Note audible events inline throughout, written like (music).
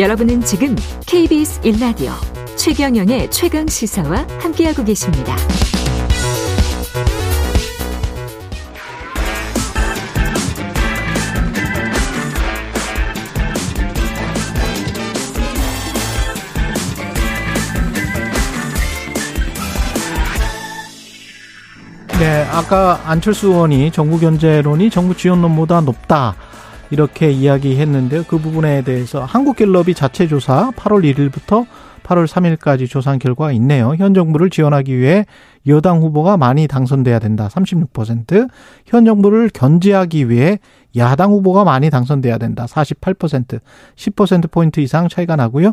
여러분은 지금 KBS 1라디오 최경영의 최강 시사와 함께하고 계십니다. 네, 아까 안철수 의원이 정부 견제론이 정부 지원론보다 높다. 이렇게 이야기했는데요. 그 부분에 대해서 한국갤럽이 자체 조사 8월 1일부터 8월 3일까지 조사한 결과가 있네요. 현 정부를 지원하기 위해 여당 후보가 많이 당선돼야 된다. 36%. 현 정부를 견제하기 위해 야당 후보가 많이 당선돼야 된다. 48%. 10%포인트 이상 차이가 나고요.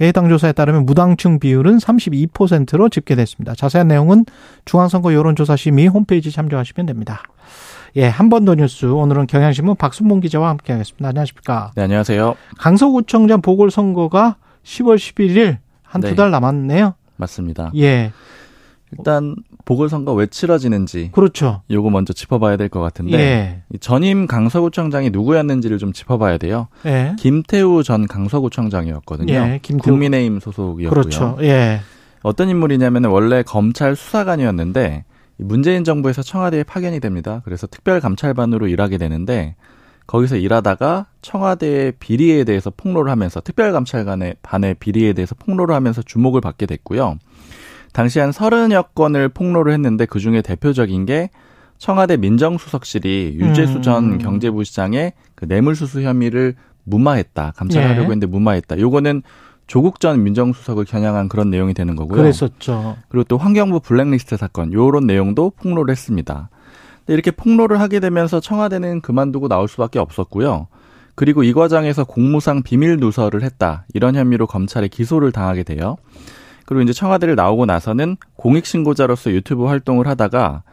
해당 조사에 따르면 무당층 비율은 32%로 집계됐습니다. 자세한 내용은 중앙선거 여론조사심의 홈페이지 참조하시면 됩니다. 예, 한 번 더 뉴스. 오늘은 경향신문 박순봉 기자와 함께 하겠습니다. 안녕하십니까. 네, 안녕하세요. 강서구청장 보궐선거가 10월 11일 한 두달 남았네요. 맞습니다. 예. 일단 보궐선거 왜 치러지는지 그렇죠. 요거 먼저 짚어봐야 될 것 같은데 예. 전임 강서구청장이 누구였는지를 좀 짚어봐야 돼요. 예. 김태우 전 강서구청장이었거든요. 예, 김태우. 국민의힘 소속이었고요. 그렇죠. 예. 어떤 인물이냐면 원래 검찰 수사관이었는데 문재인 정부에서 청와대에 파견이 됩니다. 그래서 특별감찰반으로 일하게 되는데 거기서 일하다가 청와대의 비리에 대해서 폭로를 하면서 특별감찰관의 반의 비리에 대해서 폭로를 하면서 주목을 받게 됐고요. 당시 한 서른여 건을 폭로를 했는데 그 중에 대표적인 게 청와대 민정수석실이 유재수 음. 전 경제부 시장의 그 뇌물수수 혐의를 무마했다. 감찰하려고 예. 했는데 무마했다. 요거는 조국 전 민정수석을 겨냥한 그런 내용이 되는 거고요. 그랬었죠. 그리고 또 환경부 블랙리스트 사건 요런 내용도 폭로를 했습니다. 근데 이렇게 폭로를 하게 되면서 청와대는 그만두고 나올 수밖에 없었고요. 그리고 이 과정에서 공무상 비밀 누설을 했다. 이런 혐의로 검찰에 기소를 당하게 돼요. 그리고 이제 청와대를 나오고 나서는 공익신고자로서 유튜브 활동을 하다가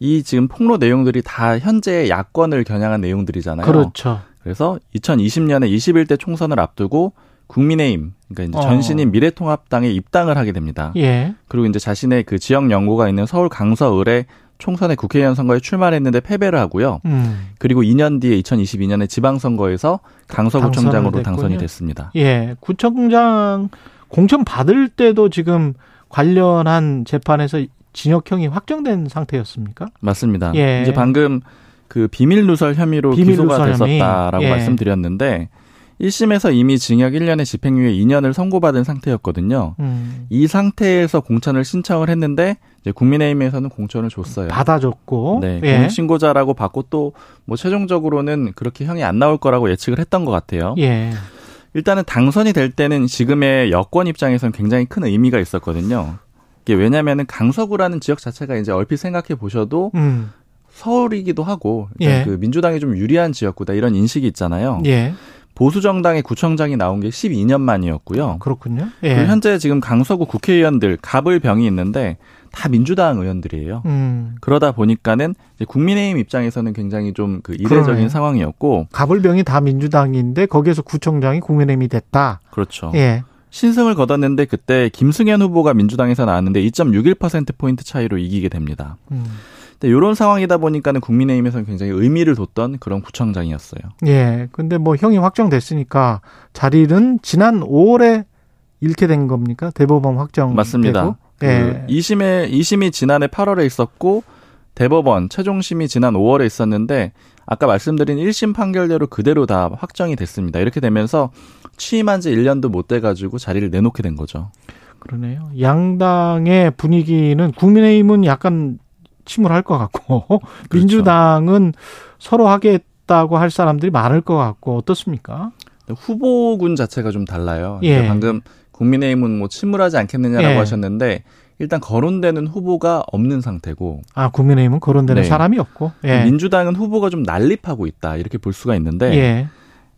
이 지금 폭로 내용들이 다 현재 야권을 겨냥한 내용들이잖아요. 그렇죠. 그래서 2020년에 21대 총선을 앞두고 국민의힘, 그러니까 이제 어. 전신인 미래통합당에 입당을 하게 됩니다. 예. 그리고 이제 자신의 그 지역 연고가 있는 서울 강서을에 총선의 국회의원 선거에 출마를 했는데 패배를 하고요. 음. 그리고 2년 뒤에 2022년에 지방선거에서 강서구청장으로 당선이. 됐습니다. 예. 구청장 공천 받을 때도 지금 관련한 재판에서 징역형이 확정된 상태였습니까? 맞습니다. 예. 이제 방금 그 비밀 누설 혐의로 비밀 기소가 누설. 됐었다라고 예. 말씀드렸는데 1심에서 이미 징역 1년에 집행유예 2년을 선고받은 상태였거든요. 음. 이 상태에서 공천을 신청을 했는데 이제 국민의힘에서는 공천을 줬어요. 받아줬고. 네, 예. 공익신고자라고 받고 또 뭐 최종적으로는 그렇게 형이 안 나올 거라고 예측을 했던 것 같아요. 예. 일단은 당선이 될 때는 지금의 여권 입장에서는 굉장히 큰 의미가 있었거든요. 이게 왜냐면은 강서구라는 지역 자체가 이제 얼핏 생각해 보셔도 음. 서울이기도 하고 예. 그 민주당이 좀 유리한 지역구다 이런 인식이 있잖아요. 예. 보수 정당의 구청장이 나온 게 12년 만이었고요. 그렇군요. 예. 그리고 현재 지금 강서구 국회의원들 갑을 병이 있는데 다 민주당 의원들이에요. 음. 그러다 보니까는 이제 국민의힘 입장에서는 굉장히 좀 그 이례적인 그러네. 상황이었고 가불병이 다 민주당인데 거기에서 구청장이 국민의힘이 됐다. 그렇죠. 예. 신승을 거뒀는데 그때 김승현 후보가 민주당에서 나왔는데 2.61% 포인트 차이로 이기게 됩니다. 음. 이런 상황이다 보니까는 국민의힘에서는 굉장히 의미를 뒀던 그런 구청장이었어요. 예. 근데 뭐 형이 확정됐으니까 자리는 지난 5월에 잃게 된 겁니까? 대법원 확정. 맞습니다. 그 예. 2심에 2심이 지난해 8월에 있었고 대법원 최종심이 지난 5월에 있었는데 아까 말씀드린 1심 판결대로 그대로 다 확정이 됐습니다. 이렇게 되면서 취임한 지 1년도 못 돼 가지고 자리를 내놓게 된 거죠. 그러네요. 양당의 분위기는 국민의힘은 약간 침울할 것 같고 (laughs) 그렇죠. 민주당은 서로 하겠다고 할 사람들이 많을 것 같고 어떻습니까? 후보군 자체가 좀 달라요. 예. 그러니까 방금 국민의힘은 뭐 침울하지 않겠느냐라고 예. 하셨는데 일단 거론되는 후보가 없는 상태고 아 국민의힘은 거론되는 네. 사람이 없고. 예. 민주당은 후보가 좀 난립하고 있다 이렇게 볼 수가 있는데 예.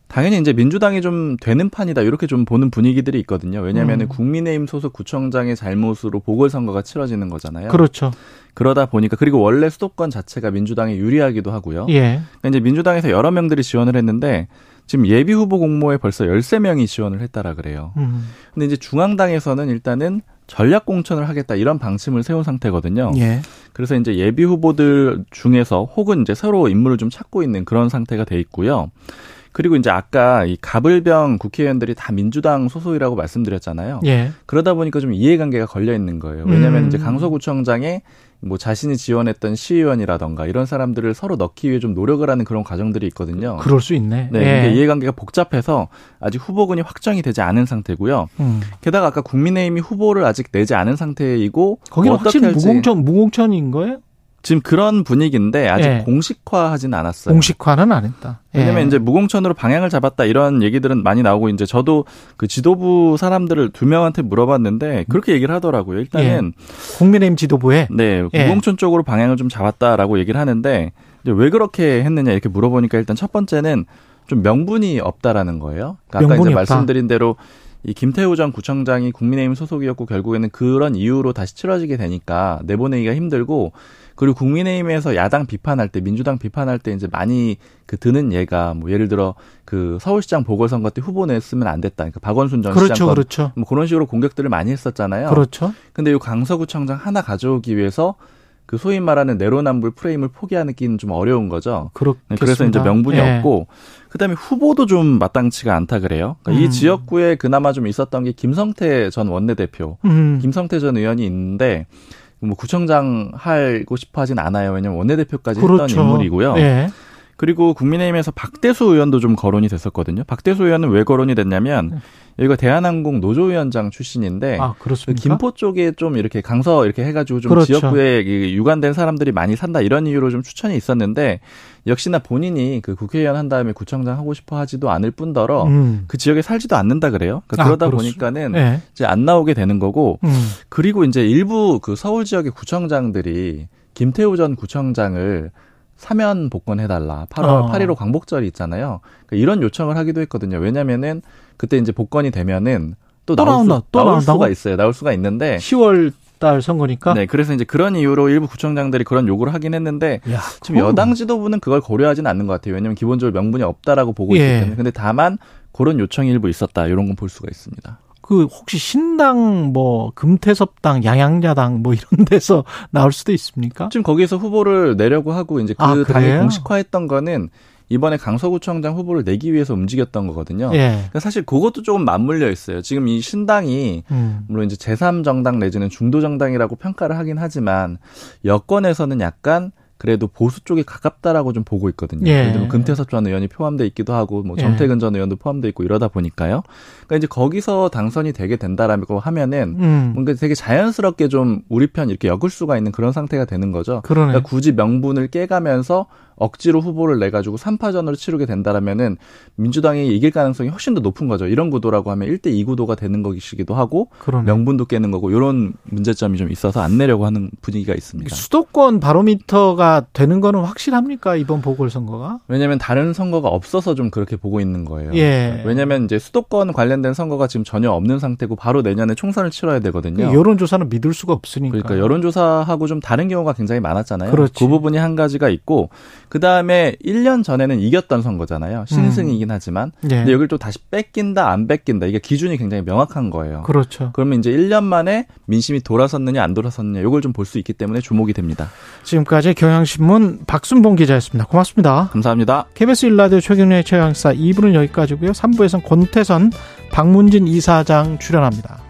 당연히 이제 민주당이 좀 되는 판이다 이렇게 좀 보는 분위기들이 있거든요. 왜냐하면 음. 은 국민의힘 소속 구청장의 잘못으로 보궐선거가 치러지는 거잖아요. 그렇죠. 그러다 보니까 그리고 원래 수도권 자체가 민주당에 유리하기도 하고요. 예. 그러니까 이제 민주당에서 여러 명들이 지원을 했는데 지금 예비 후보 공모에 벌써 13명이 지원을 했다라 그래요. 음. 근데 이제 중앙당에서는 일단은 전략 공천을 하겠다 이런 방침을 세운 상태거든요. 예. 그래서 이제 예비 후보들 중에서 혹은 이제 새로 인물을 좀 찾고 있는 그런 상태가 돼 있고요. 그리고 이제 아까 이 가불병 국회의원들이 다 민주당 소속이라고 말씀드렸잖아요. 예. 그러다 보니까 좀 이해관계가 걸려 있는 거예요. 왜냐하면 음. 이제 강서구청장에 뭐 자신이 지원했던 시의원이라던가 이런 사람들을 서로 넣기 위해 좀 노력을 하는 그런 과정들이 있거든요. 그럴 수 있네. 네, 예. 이해관계가 복잡해서 아직 후보군이 확정이 되지 않은 상태고요. 음. 게다가 아까 국민의힘이 후보를 아직 내지 않은 상태이고 거기는 확실히 할지 무공천 무공천인 거예요? 지금 그런 분위기인데 아직 예. 공식화하진 않았어요. 공식화는 안 했다. 예. 왜냐면 이제 무공천으로 방향을 잡았다 이런 얘기들은 많이 나오고 이제 저도 그 지도부 사람들을 두 명한테 물어봤는데 그렇게 얘기를 하더라고요. 일단은 국민의힘 지도부에 네 예. 무공천 쪽으로 방향을 좀 잡았다라고 얘기를 하는데 이제 왜 그렇게 했느냐 이렇게 물어보니까 일단 첫 번째는 좀 명분이 없다라는 거예요. 그러니까 아까 명분이 이제 없다. 말씀드린 대로 이 김태우 전 구청장이 국민의힘 소속이었고 결국에는 그런 이유로 다시 치러지게 되니까 내보내기가 힘들고 그리고 국민의힘에서 야당 비판할 때 민주당 비판할 때 이제 많이 그 드는 예가 뭐 예를 들어 그 서울시장 보궐선거 때 후보 냈으면 안 됐다. 그러니까 박원순 전 그렇죠, 시장 건 그렇죠, 뭐 그런 식으로 공격들을 많이 했었잖아요. 그렇죠. 근데 이 강서구청장 하나 가져오기 위해서 그 소위 말하는 내로남불 프레임을 포기하기는 좀 어려운 거죠. 그렇겠습니다. 네, 그래서 이제 명분이 예. 없고 그다음에 후보도 좀 마땅치가 않다 그래요. 그러니까 음. 이 지역구에 그나마 좀 있었던 게 김성태 전 원내대표, 음. 김성태 전 의원이 있는데 뭐 구청장 하고 싶어 하진 않아요. 왜냐면 원내대표까지 했던 그렇죠. 인물이고요. 예. 그리고 국민의힘에서 박대수 의원도 좀 거론이 됐었거든요. 박대수 의원은 왜 거론이 됐냐면 여기가 대한항공 노조위원장 출신인데 네. 아 그? 김포 쪽에 좀 이렇게 강서 이렇게 해가지고 좀 그렇죠. 지역구에 이 유관된 사람들이 많이 산다 이런 이유로 좀 추천이 있었는데 역시나 본인이 그 국회의원 한 다음에 구청장 하고 싶어 하지도 않을 뿐더러 음. 그 지역에 살지도 않는다 그래요. 그러니까 아, 그러다 그렇소. 보니까는 예. 이제 안 나오게 되는 거고 음. 그리고 이제 일부 그 서울 지역의 구청장들이 김태우 전 구청장을 사면 복권해달라. 8월 어. 8.15 광복절이 있잖아요. 그러니까 이런 요청을 하기도 했거든요. 왜냐면은 그때 이제 복권이 되면은 또, 또 나올, 나온다. 수, 또 나올 나온다고? 수가 있어요. 나올 수가 있는데 10월 달 선거니까. 네, 그래서 이제 그런 이유로 일부 구청장들이 그런 요구를 하긴 했는데 야, 지금 그건 여당 지도부는 그걸 고려하지는 않는 것 같아요. 왜냐하면 기본적으로 명분이 없다라고 보고 예. 있기 때문에. 근데 다만 그런 요청이 일부 있었다. 이런 건 볼 수가 있습니다. 그 혹시 신당 뭐 금태섭당 양양야당 뭐 이런 (laughs) 데서 나올 수도 있습니까? 지금 거기에서 후보를 내려고 하고 이제 그 아, 당이? 공식화했던 거는 이번에 강서구청장 후보를 내기 위해서 움직였던 거거든요. 예. 그러니까 사실 그것도 조금 맞물려 있어요. 지금 이 신당이 음. 물론 이제 제3정당 내지는 중도정당이라고 평가를 하긴 하지만 여권에서는 약간 그래도 보수 쪽에 가깝다라고 좀 보고 있거든요. 예. 예를 들면 금태섭 전 의원이 포함돼 있기도 하고 뭐 예. 정태근 전 의원도 포함돼 있고 이러다 보니까요. 그러니까 이제 거기서 당선이 되게 된다라고 하면은 음. 뭔가 되게 자연스럽게 좀 우리 편 이렇게 엮을 수가 있는 그런 상태가 되는 거죠. 그러네. 그러니까 굳이 명분을 깨가면서 억지로 후보를 내 가지고 3파전으로 치르게 된다라면은 민주당이 이길 가능성이 훨씬 더 높은 거죠. 이런 구도라고 하면 1대 2 구도가 되는 것이기도 하고 그러네. 명분도 깨는 거고 이런 문제점이 좀 있어서 안 내려고 하는 분위기가 있습니다. 수도권 바로미터가 되는 거는 확실합니까? 이번 보궐선거가? 왜냐하면 다른 선거가 없어서 좀 그렇게 보고 있는 거예요. 예. 왜냐하면 이제 수도권 관련된 선거가 지금 전혀 없는 상태고 바로 내년에 총선을 치러야 되거든요. 여론 조사는 믿을 수가 없으니까. 그러니까 여론 조사하고 좀 다른 경우가 굉장히 많았잖아요. 그렇지. 그 부분이 한 가지가 있고 그 다음에 1년 전에는 이겼던 선거잖아요. 신승이긴 하지만 예. 근데 여기를 또 다시 뺏긴다 안 뺏긴다 이게 기준이 굉장히 명확한 거예요. 그렇죠. 그러면 이제 1년 만에 민심이 돌아섰느냐 안 돌아섰느냐 이걸 좀 볼 수 있기 때문에 주목이 됩니다. 지금까지 경향신문 박순봉 기자였습니다. 고맙습니다. 감사합니다. KBS 일라디오 최경련의 최강사 2부는 여기까지고요. 3부에서는 권태선, 박문진 이사장 출연합니다.